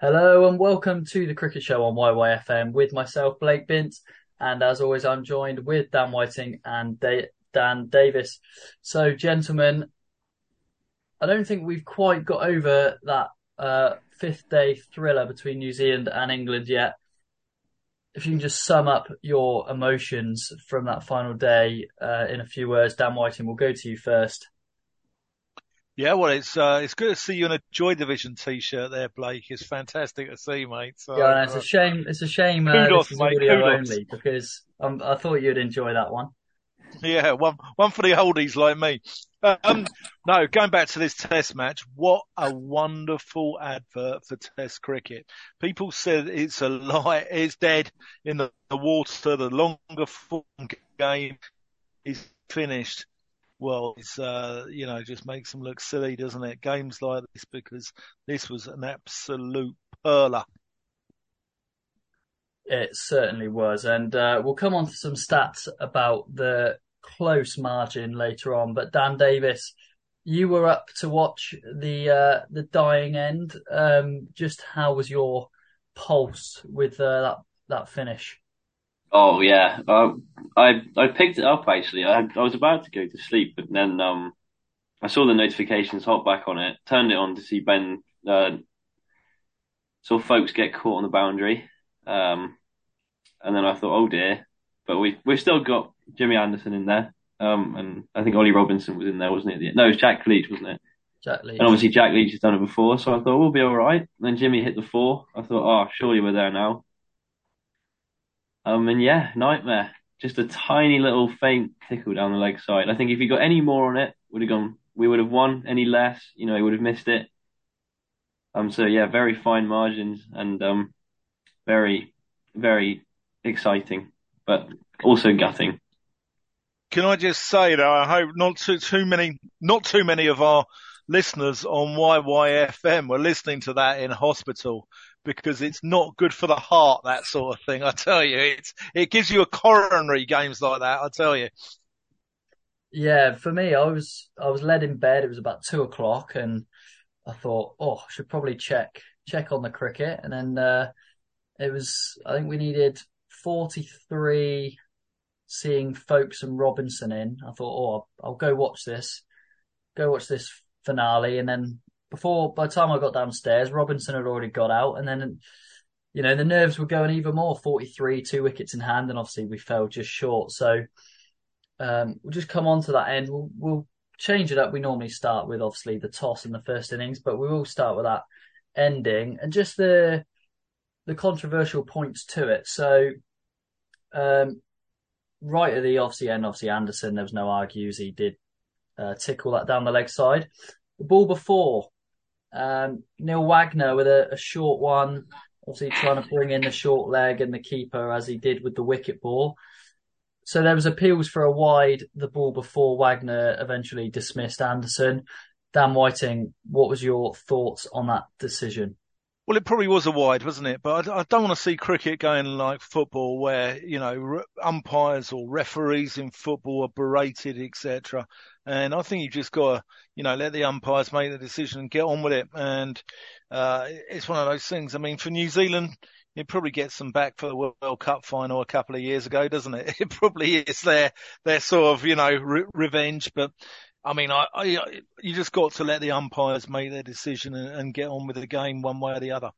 Hello and welcome to the Cricket Show on YYFM with myself, Blake Bint, and as always, I'm joined with Dan Whiting and da- Dan Davis. So, gentlemen, I don't think we've quite got over that uh, fifth day thriller between New Zealand and England yet. If you can just sum up your emotions from that final day uh, in a few words, Dan Whiting, we'll go to you first. Yeah, well, it's uh, it's good to see you in a Joy Division t-shirt there, Blake. It's fantastic to see, mate. So, yeah, it's a shame. It's a shame uh, kudos, this is mate, audio kudos. only because um, I thought you'd enjoy that one. Yeah, one one for the oldies like me. Um, no, going back to this Test match, what a wonderful advert for Test cricket. People said it's a lie, it's dead in the, the water. The longer form game is finished well, it's uh, you know just makes them look silly, doesn't it? Games like this because this was an absolute perler. It certainly was, and uh, we'll come on to some stats about the close margin later on. But Dan Davis, you were up to watch the uh, the dying end. Um, just how was your pulse with uh, that that finish? Oh yeah, um, I I picked it up actually. I I was about to go to sleep, but then um, I saw the notifications hop back on it, turned it on to see Ben, uh, saw Foakes get caught on the boundary, um, and then I thought, oh dear, but we we've still got Jimmy Anderson in there, um, and I think Ollie Robinson was in there, wasn't it? No, it was Jack Leach, wasn't it? Jack Leach. And obviously Jack Leach has done it before, so I thought we'll be all right. And then Jimmy hit the four. I thought, oh, surely we're there now. Um, and yeah, nightmare. Just a tiny little faint tickle down the leg side. I think if he got any more on it, would have gone. We would have won. Any less, you know, he would have missed it. Um, so yeah, very fine margins and um, very, very exciting, but also gutting. Can I just say that I hope not too, too many, not too many of our listeners on YYFM were listening to that in hospital because it's not good for the heart, that sort of thing. I tell you, it's, it gives you a coronary games like that. I tell you. Yeah, for me, I was, I was led in bed. It was about two o'clock and I thought, oh, I should probably check, check on the cricket. And then, uh, it was, I think we needed 43 seeing Foakes and Robinson in. I thought, oh, I'll, I'll go watch this, go watch this finale. And then before by the time I got downstairs, Robinson had already got out, and then you know the nerves were going even more. Forty three, two wickets in hand, and obviously we fell just short. So um, we'll just come on to that end. We'll, we'll change it up. We normally start with obviously the toss in the first innings, but we will start with that ending and just the the controversial points to it. So um, right at the obviously end, obviously Anderson, there was no argues. He did uh, tickle that down the leg side. The ball before um, Neil Wagner with a, a, short one, obviously trying to bring in the short leg and the keeper as he did with the wicket ball. So there was appeals for a wide, the ball before Wagner eventually dismissed Anderson. Dan Whiting, what was your thoughts on that decision? Well, it probably was a wide, wasn't it? But I, I don't want to see cricket going like football, where you know umpires or referees in football are berated, etc. And I think you just got to, you know, let the umpires make the decision and get on with it. And uh, it's one of those things. I mean, for New Zealand, it probably gets them back for the World Cup final a couple of years ago, doesn't it? It probably is their their sort of you know re- revenge. But I mean, I, I, you just got to let the umpires make their decision and, and get on with the game one way or the other.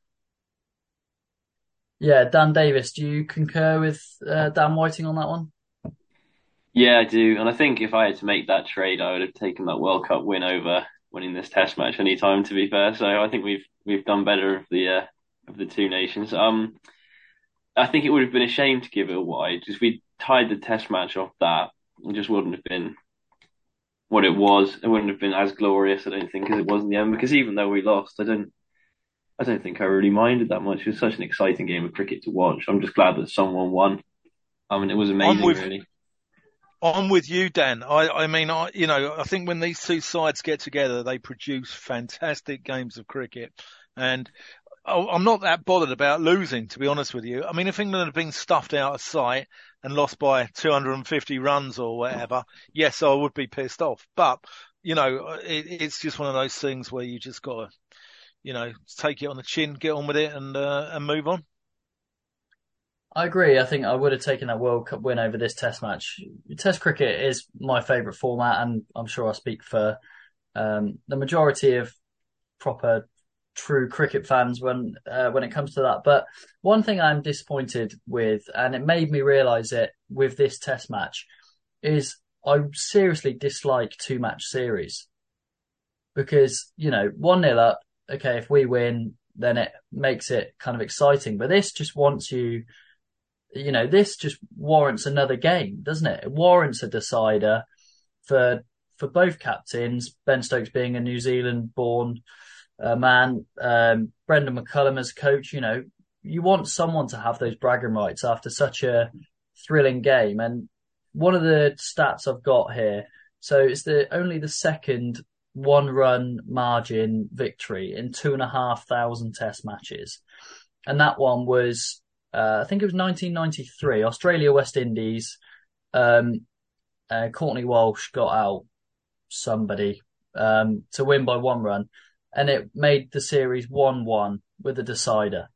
Yeah, Dan Davis, do you concur with uh, Dan Whiting on that one? Yeah, I do, and I think if I had to make that trade, I would have taken that World Cup win over winning this Test match any time. To be fair, so I think we've we've done better of the uh, of the two nations. Um, I think it would have been a shame to give it away wide. If we tied the Test match off that, it just wouldn't have been what it was. It wouldn't have been as glorious, I don't think, as it was in the end. Because even though we lost, I don't, I don't think I really minded that much. It was such an exciting game of cricket to watch. I'm just glad that someone won. I mean, it was amazing, with, really. I'm with you, Dan. I, I mean, I, you know, I think when these two sides get together, they produce fantastic games of cricket. And I'm not that bothered about losing, to be honest with you. I mean, if England had been stuffed out of sight and lost by 250 runs or whatever, yes, I would be pissed off. But, you know, it, it's just one of those things where you just got to, you know, take it on the chin, get on with it, and uh, and move on. I agree. I think I would have taken that World Cup win over this Test match. Test cricket is my favourite format, and I'm sure I speak for um, the majority of proper, true cricket fans when uh, when it comes to that. But one thing I'm disappointed with, and it made me realise it with this Test match, is I seriously dislike two match series because you know one nil up. Okay, if we win, then it makes it kind of exciting. But this just wants you you know, this just warrants another game, doesn't it? It warrants a decider for for both captains. Ben Stokes being a New Zealand born uh, man, um, Brendon McCullum as coach. You know, you want someone to have those bragging rights after such a thrilling game. And one of the stats I've got here, so it's the only the second one run margin victory in two and a half thousand test matches. And that one was I think it was 1993, Australia West Indies. Um, uh, Courtney Walsh got out somebody um, to win by one run, and it made the series one-one with a decider.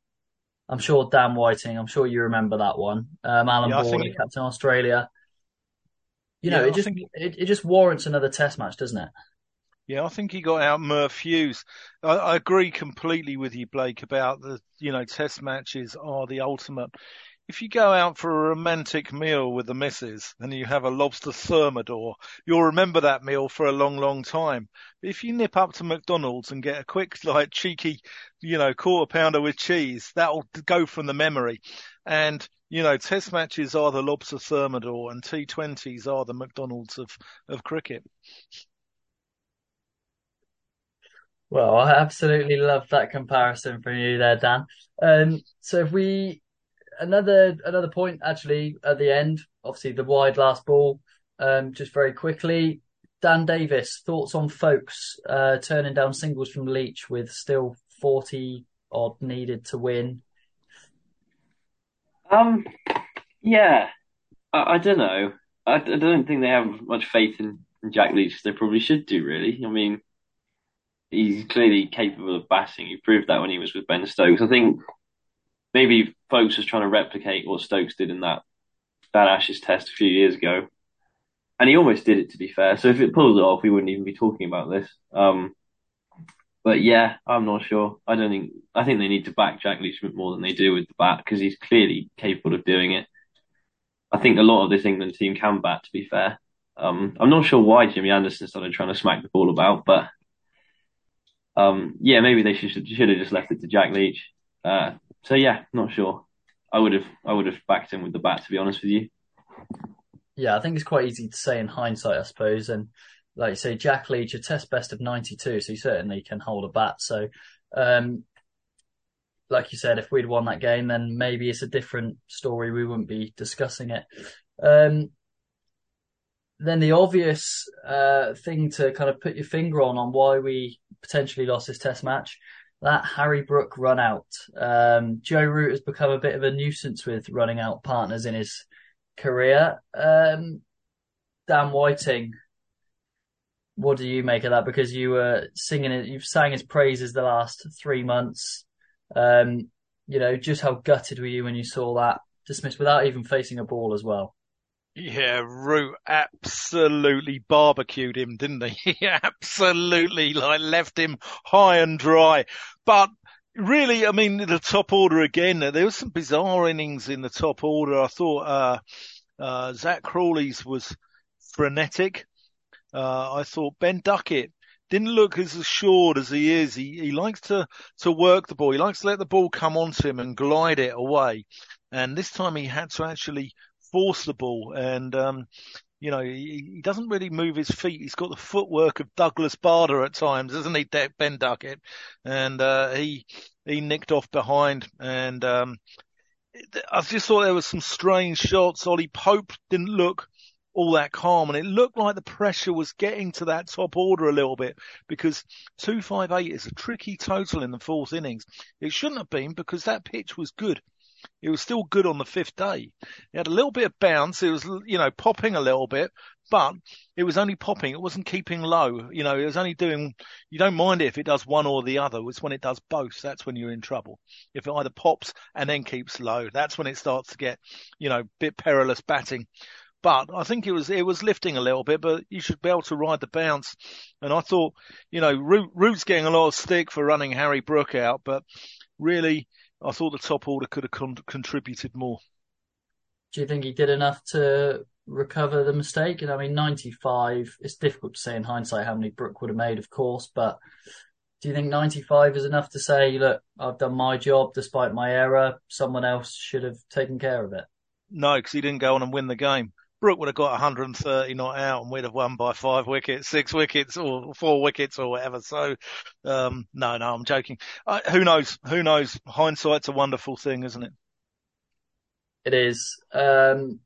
I'm sure Dan Whiting. I'm sure you remember that one. Um, Alan yeah, Border, captain Australia. You know, yeah, it just think... it, it just warrants another Test match, doesn't it? Yeah, I think he got out Merv Hughes. I, I, agree completely with you, Blake, about the, you know, test matches are the ultimate. If you go out for a romantic meal with the missus and you have a lobster thermidor, you'll remember that meal for a long, long time. But if you nip up to McDonald's and get a quick, like, cheeky, you know, quarter pounder with cheese, that'll go from the memory. And, you know, test matches are the lobster thermidor and T20s are the McDonald's of, of cricket. Well, I absolutely love that comparison from you there, Dan. Um, so if we another another point actually at the end, obviously the wide last ball. Um, just very quickly, Dan Davis thoughts on Foakes uh, turning down singles from Leach with still forty odd needed to win. Um, yeah, I, I don't know. I, I, don't think they have much faith in, in Jack Leach. They probably should do. Really, I mean he's clearly capable of batting. He proved that when he was with Ben Stokes. I think maybe Foakes was trying to replicate what Stokes did in that that Ashes test a few years ago, and he almost did it. To be fair, so if it pulls it off, we wouldn't even be talking about this. Um, but yeah, I'm not sure. I don't think. I think they need to back Jack bit more than they do with the bat because he's clearly capable of doing it. I think a lot of this England team can bat. To be fair, um, I'm not sure why Jimmy Anderson started trying to smack the ball about, but um, yeah, maybe they should should have just left it to Jack Leach. Uh, so yeah, not sure. I would have I would have backed him with the bat to be honest with you. Yeah, I think it's quite easy to say in hindsight, I suppose. And like you say, Jack Leach, a test best of 92, so he certainly can hold a bat. So, um, like you said, if we'd won that game, then maybe it's a different story. We wouldn't be discussing it. Um, then the obvious uh, thing to kind of put your finger on on why we potentially lost this test match, that Harry Brook run out. Um, Joe Root has become a bit of a nuisance with running out partners in his career. Um, Dan Whiting, what do you make of that? Because you were singing it, you've sang his praises the last three months. Um, you know, just how gutted were you when you saw that dismissed without even facing a ball as well? Yeah, Root absolutely barbecued him, didn't he? He absolutely like left him high and dry. But really, I mean, the top order again, there was some bizarre innings in the top order. I thought, uh, uh, Zak Crawley's was frenetic. Uh, I thought Ben Duckett didn't look as assured as he is. He, he likes to, to work the ball. He likes to let the ball come onto him and glide it away. And this time he had to actually force the ball and, um, you know, he, he, doesn't really move his feet. He's got the footwork of Douglas Bader at times, isn't he, Ben Duckett? And, uh, he, he nicked off behind and, um, I just thought there was some strange shots. Ollie Pope didn't look all that calm and it looked like the pressure was getting to that top order a little bit because 258 is a tricky total in the fourth innings. It shouldn't have been because that pitch was good. It was still good on the fifth day. It had a little bit of bounce. It was, you know, popping a little bit, but it was only popping. It wasn't keeping low. You know, it was only doing, you don't mind it if it does one or the other. It's when it does both. That's when you're in trouble. If it either pops and then keeps low, that's when it starts to get, you know, bit perilous batting. But I think it was it was lifting a little bit, but you should be able to ride the bounce. And I thought, you know, Root, Root's getting a lot of stick for running Harry Brook out, but really, I thought the top order could have con- contributed more. Do you think he did enough to recover the mistake? And I mean, 95, it's difficult to say in hindsight how many Brook would have made, of course, but do you think 95 is enough to say, look, I've done my job despite my error. Someone else should have taken care of it? No, because he didn't go on and win the game. Brook would have got 130 not out and we'd have won by five wickets, six wickets or four wickets or whatever. So, um, no, no, I'm joking. Who knows? Who knows? Hindsight's a wonderful thing, isn't it? It is. Um,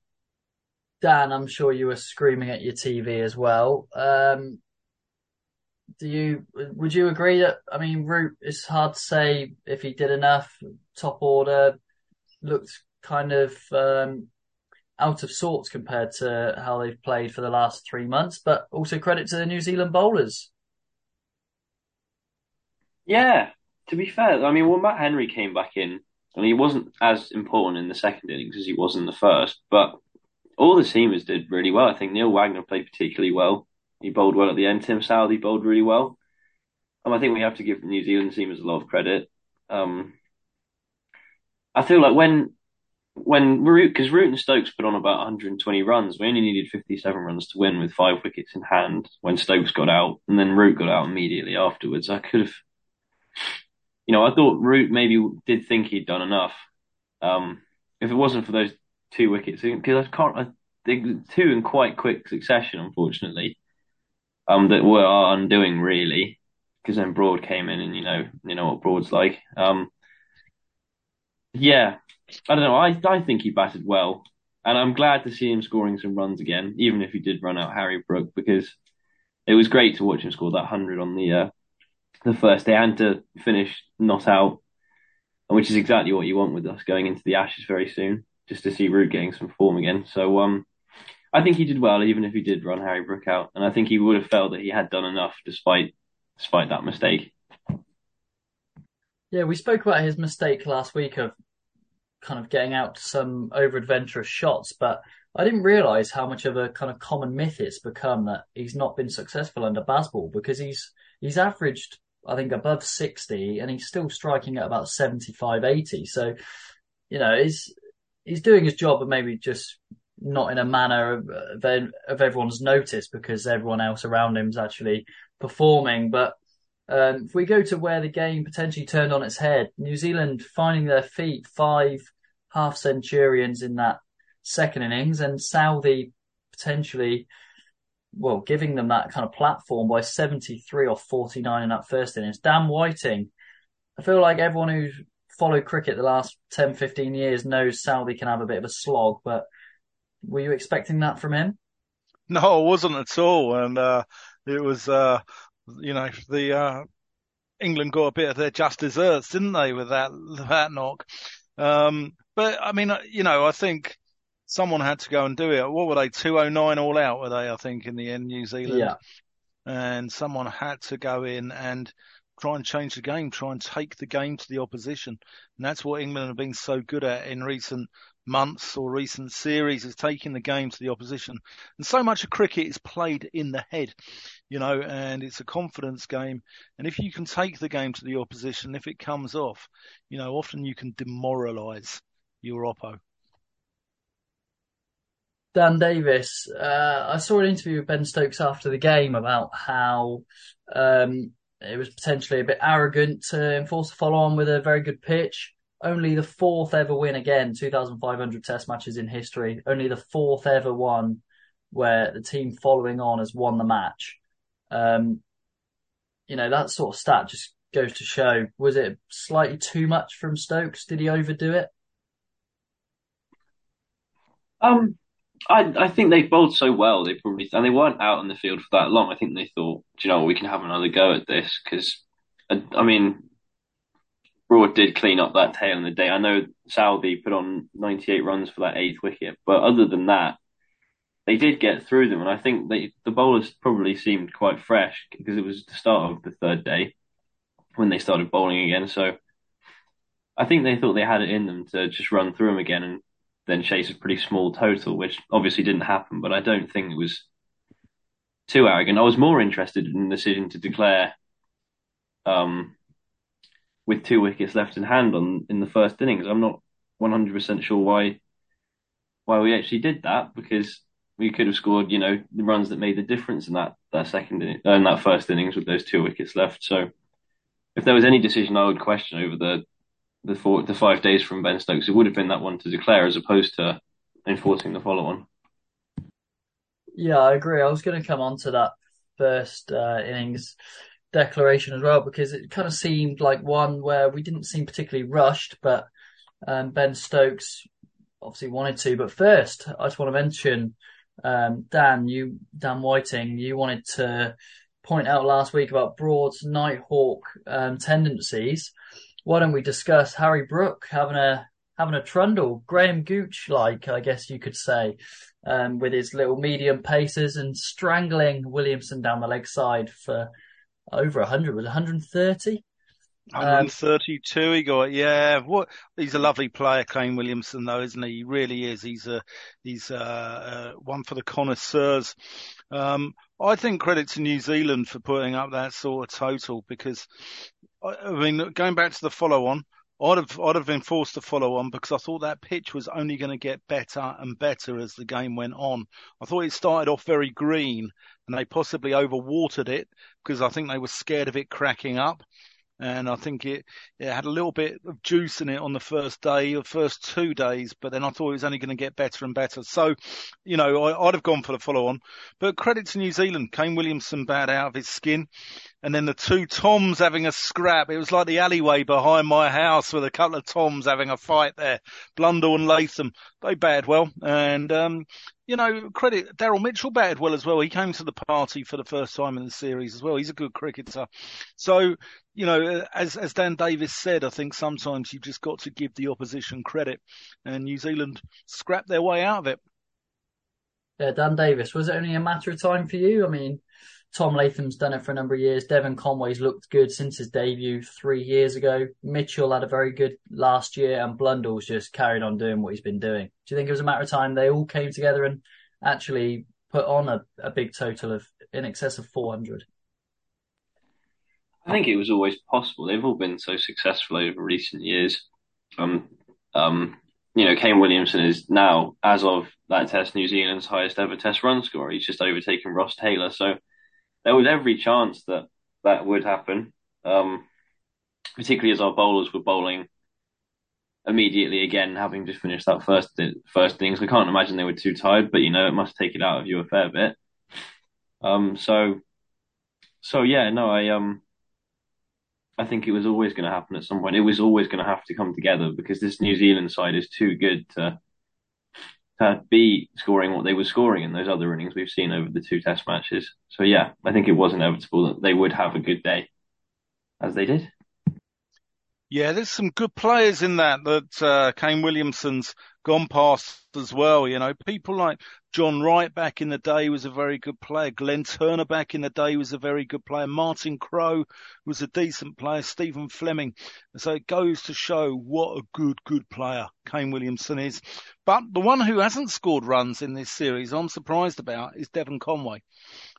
Dan, I'm sure you were screaming at your TV as well. Um, do you, would you agree that, I mean, Root, it's hard to say if he did enough. Top order looked kind of, um, out of sorts compared to how they've played for the last three months, but also credit to the New Zealand bowlers. Yeah, to be fair, I mean, when Matt Henry came back in, and he wasn't as important in the second innings as he was in the first, but all the seamers did really well. I think Neil Wagner played particularly well. He bowled well at the end. Tim Southee bowled really well. Um, I think we have to give the New Zealand seamers a lot of credit. Um, I feel like when when Root, because Root and Stokes put on about 120 runs, we only needed 57 runs to win with five wickets in hand when Stokes got out, and then Root got out immediately afterwards. I could have, you know, I thought Root maybe did think he'd done enough. Um, if it wasn't for those two wickets, because I can't, I two in quite quick succession, unfortunately, um, that were our undoing really, because then Broad came in, and you know, you know what Broad's like. Um, yeah, I don't know. I I think he batted well, and I'm glad to see him scoring some runs again, even if he did run out Harry Brook, because it was great to watch him score that hundred on the uh, the first day and to finish not out, which is exactly what you want with us going into the Ashes very soon, just to see Root getting some form again. So um, I think he did well, even if he did run Harry Brook out, and I think he would have felt that he had done enough despite despite that mistake. Yeah, we spoke about his mistake last week of kind of getting out some over adventurous shots, but I didn't realise how much of a kind of common myth it's become that he's not been successful under Bazball because he's he's averaged I think above 60 and he's still striking at about 75, 80. So, you know, he's he's doing his job, but maybe just not in a manner of, of everyone's notice because everyone else around him is actually performing. But um, if we go to where the game potentially turned on its head, New Zealand finding their feet, five half centurions in that second innings, and Southee potentially, well, giving them that kind of platform by 73 or 49 in that first innings. Dan Whiting, I feel like everyone who's followed cricket the last 10, 15 years knows Southee can have a bit of a slog, but were you expecting that from him? No, I wasn't at all. And, uh, it was, uh, you know, the, uh, England got a bit of their just desserts, didn't they, with that, that knock? Um, but I mean, you know, I think someone had to go and do it. What were they? 209 all out, were they? I think in the end, New Zealand. Yeah. And someone had to go in and try and change the game, try and take the game to the opposition. And that's what England have been so good at in recent months or recent series is taking the game to the opposition. And so much of cricket is played in the head, you know, and it's a confidence game. And if you can take the game to the opposition, if it comes off, you know, often you can demoralize your oppo. Dan Davis, uh, I saw an interview with Ben Stokes after the game about how um, it was potentially a bit arrogant to enforce a follow on with a very good pitch. Only the fourth ever win again, 2,500 test matches in history. Only the fourth ever one where the team following on has won the match. Um, you know, that sort of stat just goes to show, was it slightly too much from Stokes? Did he overdo it? Um, I I think they bowled so well. They probably and they weren't out in the field for that long. I think they thought, you know, we can have another go at this because, I, I mean, Broad did clean up that tail in the day. I know Southee put on 98 runs for that eighth wicket, but other than that, they did get through them, and I think they, the bowlers probably seemed quite fresh because it was the start of the third day when they started bowling again. So I think they thought they had it in them to just run through them again and then chase a pretty small total, which obviously didn't happen. But I don't think it was too arrogant. I was more interested in the decision to declare um, with two wickets left in hand on in the first innings. I'm not 100% sure why why we actually did that because we could have scored, you know, the runs that made the difference in that that second in, uh, in that first innings with those two wickets left. So if there was any decision I would question over the the four the five days from Ben Stokes, it would have been that one to declare as opposed to enforcing the follow on. Yeah, I agree. I was going to come on to that first uh, innings declaration as well because it kind of seemed like one where we didn't seem particularly rushed, but um, Ben Stokes obviously wanted to. But first, I just want to mention um, Dan, you Dan Whiting, you wanted to point out last week about Broad's Nighthawk um, tendencies. Why don't we discuss Harry Brook having a having a trundle, Graham Gooch like, I guess you could say, um, with his little medium paces and strangling Williamson down the leg side for over 100, was 130? 132 um, he got, yeah. What he's a lovely player, Kane Williamson, though, isn't he? He really is. He's a he's a, uh, one for the connoisseurs. Um, I think credit to New Zealand for putting up that sort of total because, I mean, going back to the follow-on, I'd have I'd have been forced to follow on because I thought that pitch was only going to get better and better as the game went on. I thought it started off very green and they possibly overwatered it because I think they were scared of it cracking up and I think it, it had a little bit of juice in it on the first day, the first two days, but then I thought it was only going to get better and better. So, you know, I, would have gone for the follow on. But credit to New Zealand, Kane Williamson bad out of his skin. And then the two Toms having a scrap. It was like the alleyway behind my house with a couple of Toms having a fight there. Blundell and Latham, they bad well. And, um, you know, credit Daryl Mitchell batted well as well. He came to the party for the first time in the series as well. He's a good cricketer. So, you know, as as Dan Davis said, I think sometimes you've just got to give the opposition credit, and New Zealand scrapped their way out of it. Yeah, Dan Davis, was it only a matter of time for you? I mean, Tom Latham's done it for a number of years. Devon Conway's looked good since his debut three years ago. Mitchell had a very good last year, and Blundell's just carried on doing what he's been doing. Do you think it was a matter of time they all came together and actually put on a, a big total of in excess of 400? I think it was always possible. They've all been so successful over recent years. Um, um, you know, Kane Williamson is now, as of that test, New Zealand's highest ever test run scorer. He's just overtaken Ross Taylor. So there was every chance that that would happen, um, particularly as our bowlers were bowling immediately again, having just finished that first first innings. I can't imagine they were too tired, but you know it must take it out of you a fair bit. Um, so, so yeah, no, I um, I think it was always going to happen at some point. It was always going to have to come together because this New Zealand side is too good to to be scoring what they were scoring in those other innings we've seen over the two test matches. So yeah, I think it was inevitable that they would have a good day as they did. Yeah, there's some good players in that that uh, Kane Williamson's gone past as well. You know, people like John Wright back in the day was a very good player. Glenn Turner back in the day was a very good player. Martin Crowe was a decent player. Stephen Fleming. So it goes to show what a good, good player Kane Williamson is. But the one who hasn't scored runs in this series, I'm surprised about, is Devon Conway.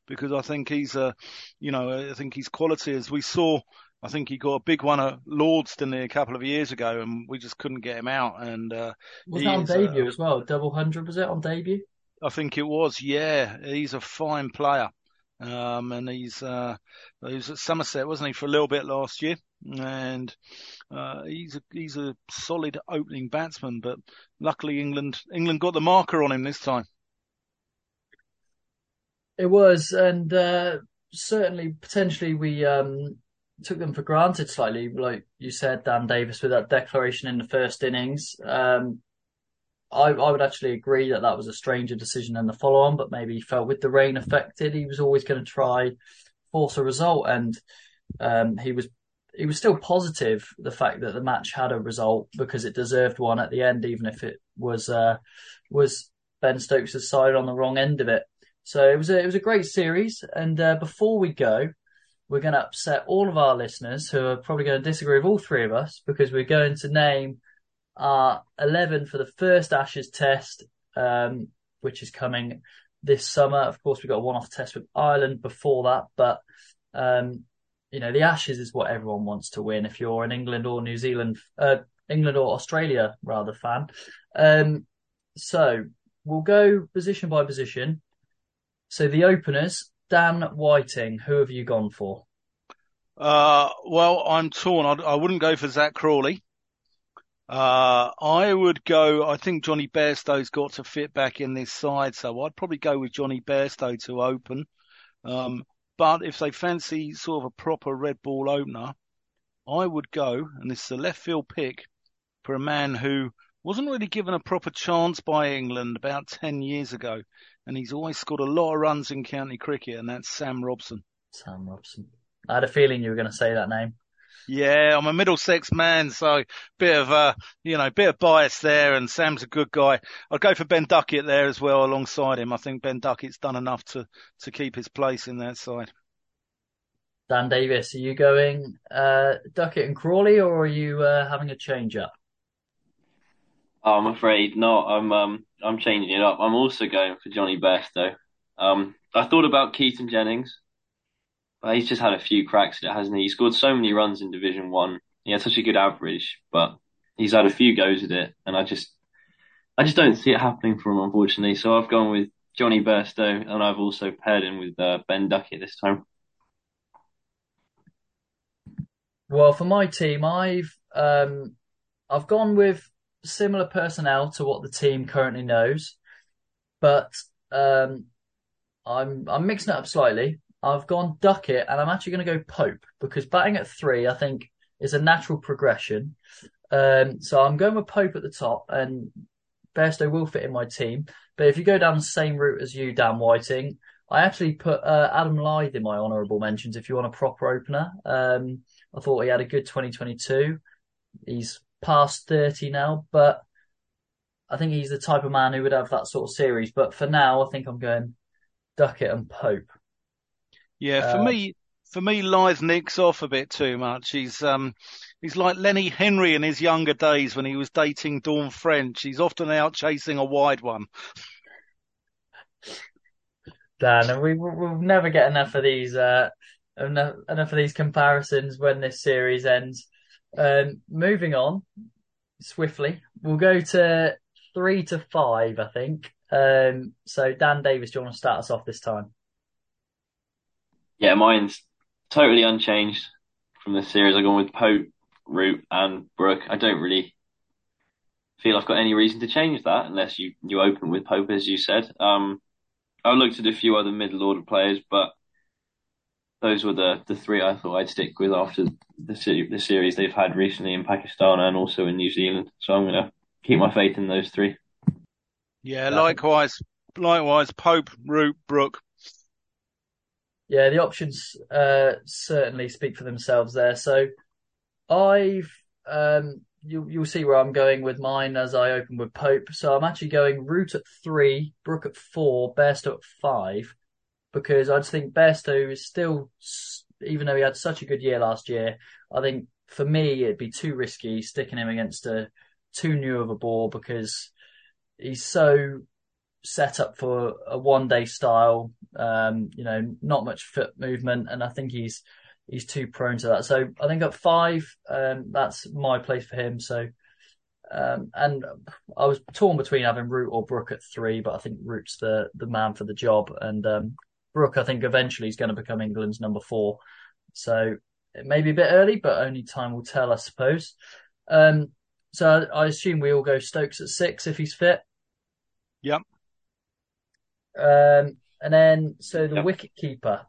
Because I think he's a, you know, I think he's quality as we saw I think he got a big one at Lords, didn't he, a couple of years ago, and we just couldn't get him out. And uh, was that on debut uh, as well? Double hundred was it on debut? I think it was. Yeah, he's a fine player, um, and he's uh, he was at Somerset, wasn't he, for a little bit last year? And uh, he's a, he's a solid opening batsman, but luckily England England got the marker on him this time. It was, and uh, certainly potentially we um, took them for granted slightly, like you said, Dan Davis, with that declaration in the first innings. Um, I, I would actually agree that that was a stranger decision than the follow on, but maybe he felt with the rain affected, he was always going to try force a result, and um, he was he was still positive the fact that the match had a result because it deserved one at the end, even if it was uh, was Ben Stokes' side on the wrong end of it. So it was a, it was a great series. And uh, before we go, we're going to upset all of our listeners who are probably going to disagree with all three of us because we're going to name our 11 for the first Ashes test, um, which is coming this summer. Of course, we've got a one-off test with Ireland before that, but, um, you know, the Ashes is what everyone wants to win. If you're an England or New Zealand, uh, England or Australia rather fan. Um, so we'll go position by position. So the openers, Dan Whiting, who have you gone for? Uh, well, I'm torn. I, I wouldn't go for Zak Crawley. Uh, I would go, I think Jonny Bairstow's got to fit back in this side, so I'd probably go with Jonny Bairstow to open. Um, but if they fancy sort of a proper red ball opener, I would go, and this is a left field pick for a man who wasn't really given a proper chance by England about 10 years ago. And he's always scored a lot of runs in county cricket, and that's Sam Robson. Sam Robson. I had a feeling you were going to say that name. Yeah, I'm a Middlesex man, so bit of a, you know, bit of bias there, and Sam's a good guy. I'd go for Ben Duckett there as well alongside him. I think Ben Duckett's done enough to, to keep his place in that side. Dan Davis, are you going uh, Duckett and Crawley, or are you uh, having a change up? Oh, I'm afraid not. I'm um I'm changing it up. I'm also going for Jonny Bairstow. Um, I thought about Keaton Jennings, but he's just had a few cracks at it, hasn't he? He scored so many runs in Division One. He had such a good average, but he's had a few goes at it, and I just I just don't see it happening for him, unfortunately. So I've gone with Jonny Bairstow, and I've also paired him with uh, Ben Duckett this time. Well, for my team, I've um, I've gone with similar personnel to what the team currently knows, but um, I'm I'm mixing it up slightly. I've gone Duckett, and I'm actually going to go Pope because batting at three, I think, is a natural progression. Um, so I'm going with Pope at the top, and Bairstow will fit in my team. But if you go down the same route as you, Dan Whiting, I actually put uh, Adam Lyth in my honourable mentions. If you want a proper opener, um, I thought he had a good 2022. He's past 30 now, but I think he's the type of man who would have that sort of series. But for now, I think I'm going Duckett and Pope. Yeah, for uh, me, for me, Lyth nicks off a bit too much. He's um, he's like Lenny Henry in his younger days when he was dating Dawn French. He's often out chasing a wide one. Dan, and we we'll never get enough of these uh, enough, enough of these comparisons when this series ends. Um, moving on swiftly, we'll go to three to five, I think. Um, so Dan Davis, do you want to start us off this time? Yeah, mine's totally unchanged from this series. I've gone with Pope, Root, and Brook. I don't really feel I've got any reason to change that unless you, you open with Pope, as you said. Um, I looked at a few other middle order players, but those were the, the three I thought I'd stick with after the, the series they've had recently in Pakistan and also in New Zealand. So I'm going to keep my faith in those three. Yeah, likewise, likewise, Pope, Root, Brook. Yeah, the options uh, certainly speak for themselves there. So I've um, you, you'll see where I'm going with mine as I open with Pope. So I'm actually going Root at three, Brook at four, Bairstow at five because I just think Bairstow is still, even though he had such a good year last year, I think for me it'd be too risky sticking him against a too new of a ball because he's so set up for a one day style, um, you know, not much foot movement, and I think he's he's too prone to that. So I think at five, um, that's my place for him. So. Um, and I was torn between having Root or Brook at three, but I think Root's the the man for the job, and um, Brook, I think eventually is going to become England's number four. So it may be a bit early, but only time will tell, I suppose. Um, so I assume we all go Stokes at six if he's fit. Yep. Um, and then so the yep. wicket keeper.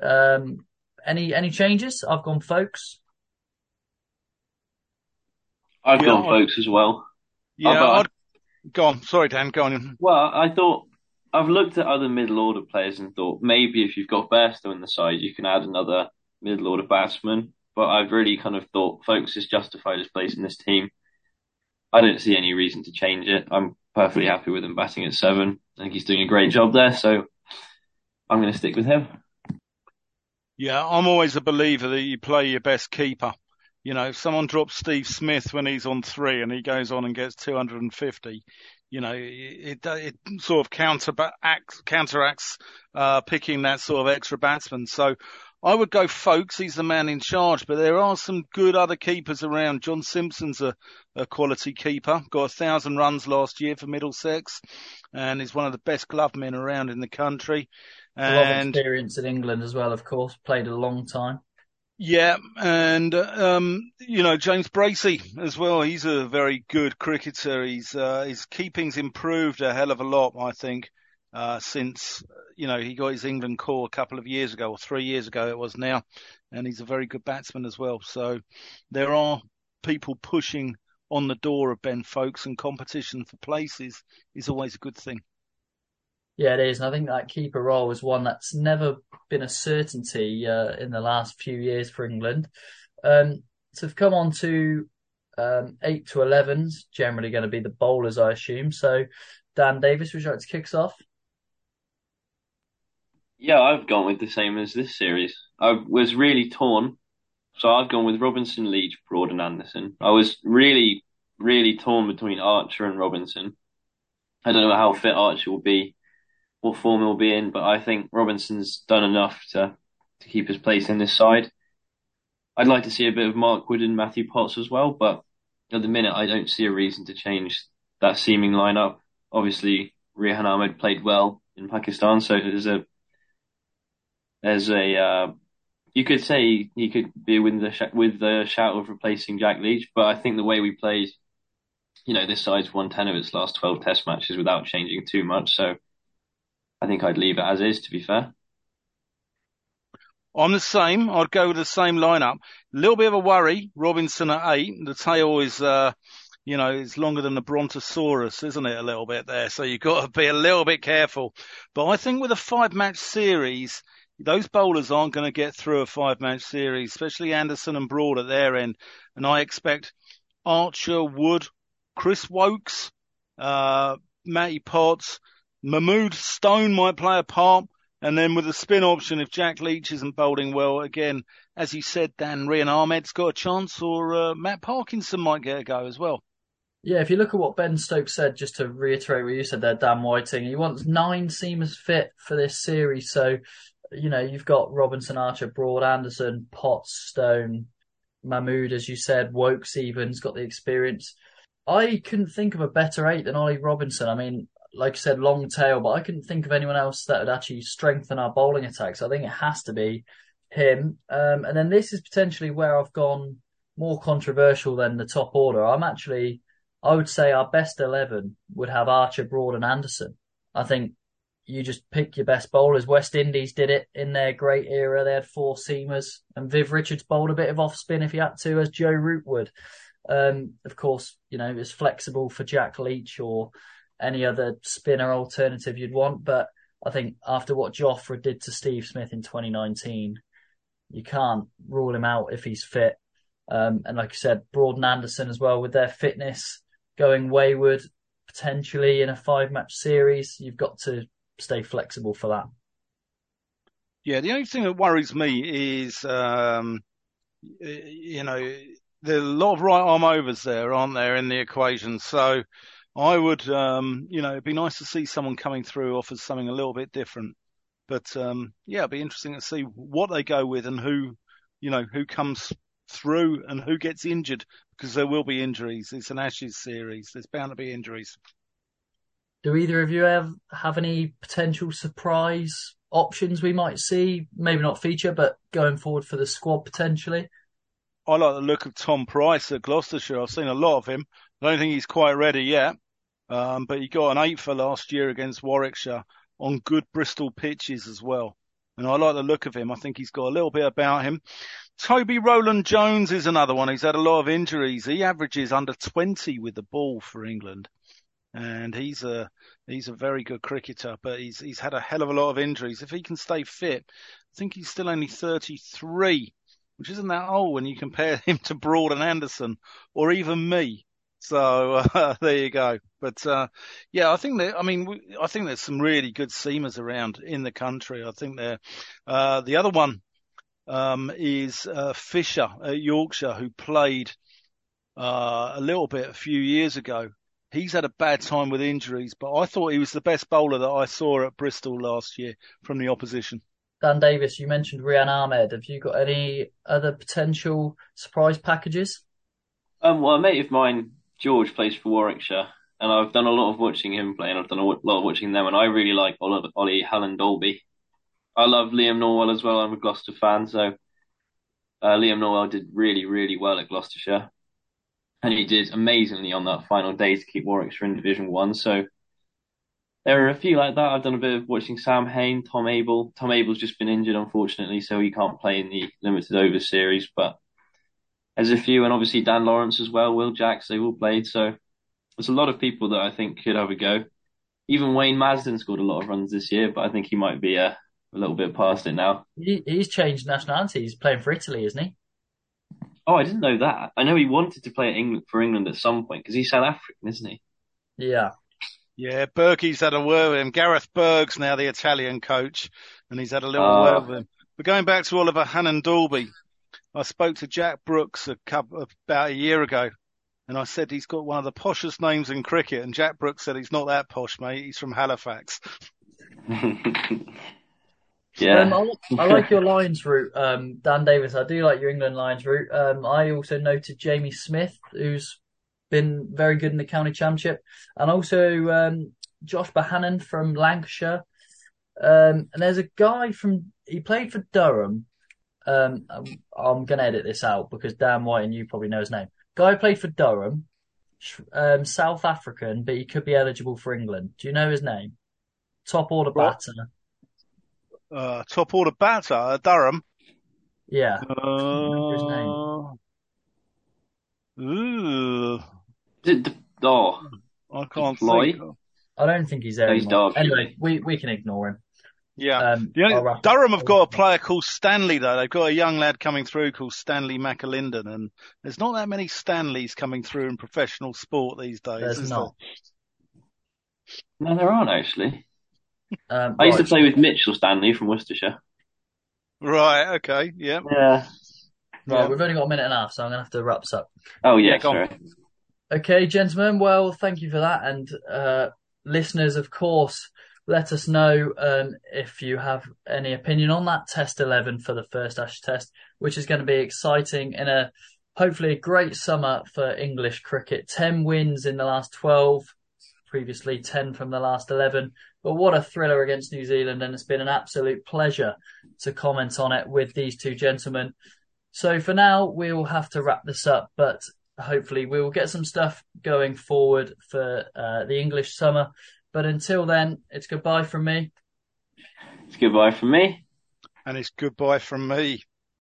Um, any any changes? I've gone Foakes. I've yeah, gone Foakes as well. Yeah, I'd, go on. Sorry, Dan. Go on. Well, I thought I've looked at other middle order players and thought maybe if you've got Bairstow in the side, you can add another middle order batsman. but I've really kind of thought Foakes is justified his place in this team. I don't see any reason to change it. I'm perfectly happy with him batting at seven. I think he's doing a great job there, so I'm going to stick with him. Yeah, I'm always a believer that you play your best keeper. You know, if someone drops Steve Smith when he's on three and he goes on and gets 250, you know, it, it, sort of counteracts, counteracts uh, picking that sort of extra batsman. So I would go Foakes. He's the man in charge, but there are some good other keepers around. John Simpson's a, a quality keeper. Got a thousand runs last year for Middlesex, and he's one of the best glove men around in the country. And, a lot of experience in England as well, of course. Played a long time. Yeah, and um, you know James Bracey as well. He's a very good cricketer. He's uh, his keeping's improved a hell of a lot, I think, uh, since you know he got his England call a couple of years ago or three years ago it was now, and he's a very good batsman as well. So there are people pushing on the door of Ben Foakes, and competition for places is always a good thing. Yeah, it is. And I think that keeper role is one that's never been a certainty uh, in the last few years for England. Um, so we've come on to um, 8 to 11s, generally going to be the bowlers, I assume. So, Dan Davis, would you like to kick us off? Yeah, I've gone with the same as this series. I was really torn. So I've gone with Robinson, Leach, Broad, and Anderson. I was really, really torn between Archer and Robinson. I don't know how fit Archer will be what form he'll be in, but I think Robinson's done enough to to keep his place in this side. I'd like to see a bit of Mark Wood and Matthew Potts as well, but at the minute I don't see a reason to change that seeming lineup. Obviously, Rehan Ahmed played well in Pakistan, so there's a there's a uh, you could say he could be with the with the shout of replacing Jack Leach, but I think the way we played, you know, this side's won ten of its last twelve Test matches without changing too much, so I think I'd leave it as is, to be fair. I'm the same. I'd go with the same lineup. A little bit of a worry. Robinson at eight. The tail is, uh, you know, it's longer than the Brontosaurus, isn't it? A little bit there. So you've got to be a little bit careful. But I think with a five match series, those bowlers aren't going to get through a five match series, especially Anderson and Broad at their end. And I expect Archer, Wood, Chris Woakes, uh, Matty Potts, Mahmood Stone might play a part. And then with the spin option, if Jack Leach isn't bowling well, again, as you said, Dan Rehan Ahmed's got a chance, or uh, Matt Parkinson might get a go as well. Yeah, if you look at what Ben Stokes said, just to reiterate what you said there, Dan Whiting, he wants nine seamers fit for this series. So, you know, you've got Robinson, Archer, Broad, Anderson, Potts, Stone, Mahmood, as you said, Woakes even's got the experience. I couldn't think of a better eight than Ollie Robinson. I mean, like I said, long tail, but I couldn't think of anyone else that would actually strengthen our bowling attack. So I think it has to be him. Um, and then this is potentially where I've gone more controversial than the top order. I'm actually, I would say our best 11 would have Archer, Broad and Anderson. I think you just pick your best bowlers. West Indies did it in their great era. They had four seamers and Viv Richards bowled a bit of off spin if he had to, as Joe Root would. Um, of course, you know, it's flexible for Jack Leach or any other spinner alternative you'd want. But I think after what Jofra did to Steve Smith in 2019, you can't rule him out if he's fit. Um, and like I said, Broad and Anderson as well with their fitness going wayward potentially in a five match series. You've got to stay flexible for that. Yeah, the only thing that worries me is, um, you know, there are a lot of right arm overs there, aren't there, in the equation? So I would, um, you know, it'd be nice to see someone coming through offers something a little bit different. But um, yeah, it'd be interesting to see what they go with and who, you know, who comes through and who gets injured because there will be injuries. It's an Ashes series. There's bound to be injuries. Do either of you have have any potential surprise options we might see? Maybe not feature, but going forward for the squad potentially. I like the look of Tom Price at Gloucestershire. I've seen a lot of him. I don't think he's quite ready yet. Um, but he got an eight for last year against Warwickshire on good Bristol pitches as well. And I like the look of him. I think he's got a little bit about him. Toby Roland Jones is another one. He's had a lot of injuries. He averages under 20 with the ball for England. And he's a, he's a very good cricketer, but he's, he's had a hell of a lot of injuries. If he can stay fit, I think he's still only 33 which isn't that old when you compare him to Broad and Anderson, or even me. So uh, there you go. But uh, yeah, I think that I mean I think there's some really good seamers around in the country. I think there. Uh, the other one um, is uh, Fisher at Yorkshire, who played uh, a little bit a few years ago. He's had a bad time with injuries, but I thought he was the best bowler that I saw at Bristol last year from the opposition. Dan Davis, you mentioned Rehan Ahmed. Have you got any other potential surprise packages? Um, well, a mate of mine George plays for Warwickshire, and I've done a lot of watching him play, and I've done a lot of watching them, and I really like Ollie Hannon-Dalby. I love Liam Norwell as well. I'm a Gloucester fan, so uh, Liam Norwell did really, really well at Gloucestershire, and he did amazingly on that final day to keep Warwickshire in Division One. So there are a few like that. I've done a bit of watching Sam Hain, Tom Abell. Tom Abell's just been injured, unfortunately, so he can't play in the limited overs series, but there's a few, and obviously Dan Lawrence as well, Will Jacks, they all played. So there's a lot of people that I think could have a go. Even Wayne Madsen scored a lot of runs this year, but I think he might be a, a little bit past it now. He, he's changed nationality. He's playing for Italy, isn't he? Oh, I didn't know that. I know he wanted to play England for England at some point because he's South African, isn't he? Yeah. Yeah, Bergy's had a word with him. Gareth Berg's now the Italian coach, and he's had a little uh, word with him. But going back to Oliver Hannon-Dalby, I spoke to Jack Brooks a couple about a year ago, and I said he's got one of the poshest names in cricket, and Jack Brooks said he's not that posh, mate. He's from Halifax. yeah, um, I, I, like your Lions route, um, Dan Davis. I do like your England Lions route. Um, I also noted Jamie Smith, who's been very good in the county championship, and also um, Josh Bohannon from Lancashire. Um, and there's a guy from he played for Durham um, I'm going to edit this out because Dan White and you probably know his name. Guy played for Durham, um, South African, but he could be eligible for England. Do you know his name? Top order batter. Uh, top order batter, uh, Durham. Yeah. Uh. Ooh. Did oh, I can't think. I don't think he's there. No, he's anyway, we we can ignore him. Yeah. Um, only, Durham have got a player called Stanley though. They've got a young lad coming through called Stanley McAlinden and there's not that many Stanleys coming through in professional sport these days. There's not. There? No, there aren't actually. Um, I used right. to play with Mitchell Stanley from Worcestershire. Right, okay, yeah. Yeah. Right, yeah. we've only got a minute and a half, so I'm going to have to wrap this up. Oh, yeah, yeah sorry. Okay, gentlemen, well, thank you for that. And uh, listeners, of course, let us know um, if you have any opinion on that test 11 for the first Ash test, which is going to be exciting in a hopefully a great summer for English cricket. 10 wins in the last 12, previously 10 from the last 11. But what a thriller against New Zealand, and it's been an absolute pleasure to comment on it with these two gentlemen. So for now, we'll have to wrap this up, but hopefully we will get some stuff going forward for uh, the English summer. But until then, it's goodbye from me. It's goodbye from me. And it's goodbye from me.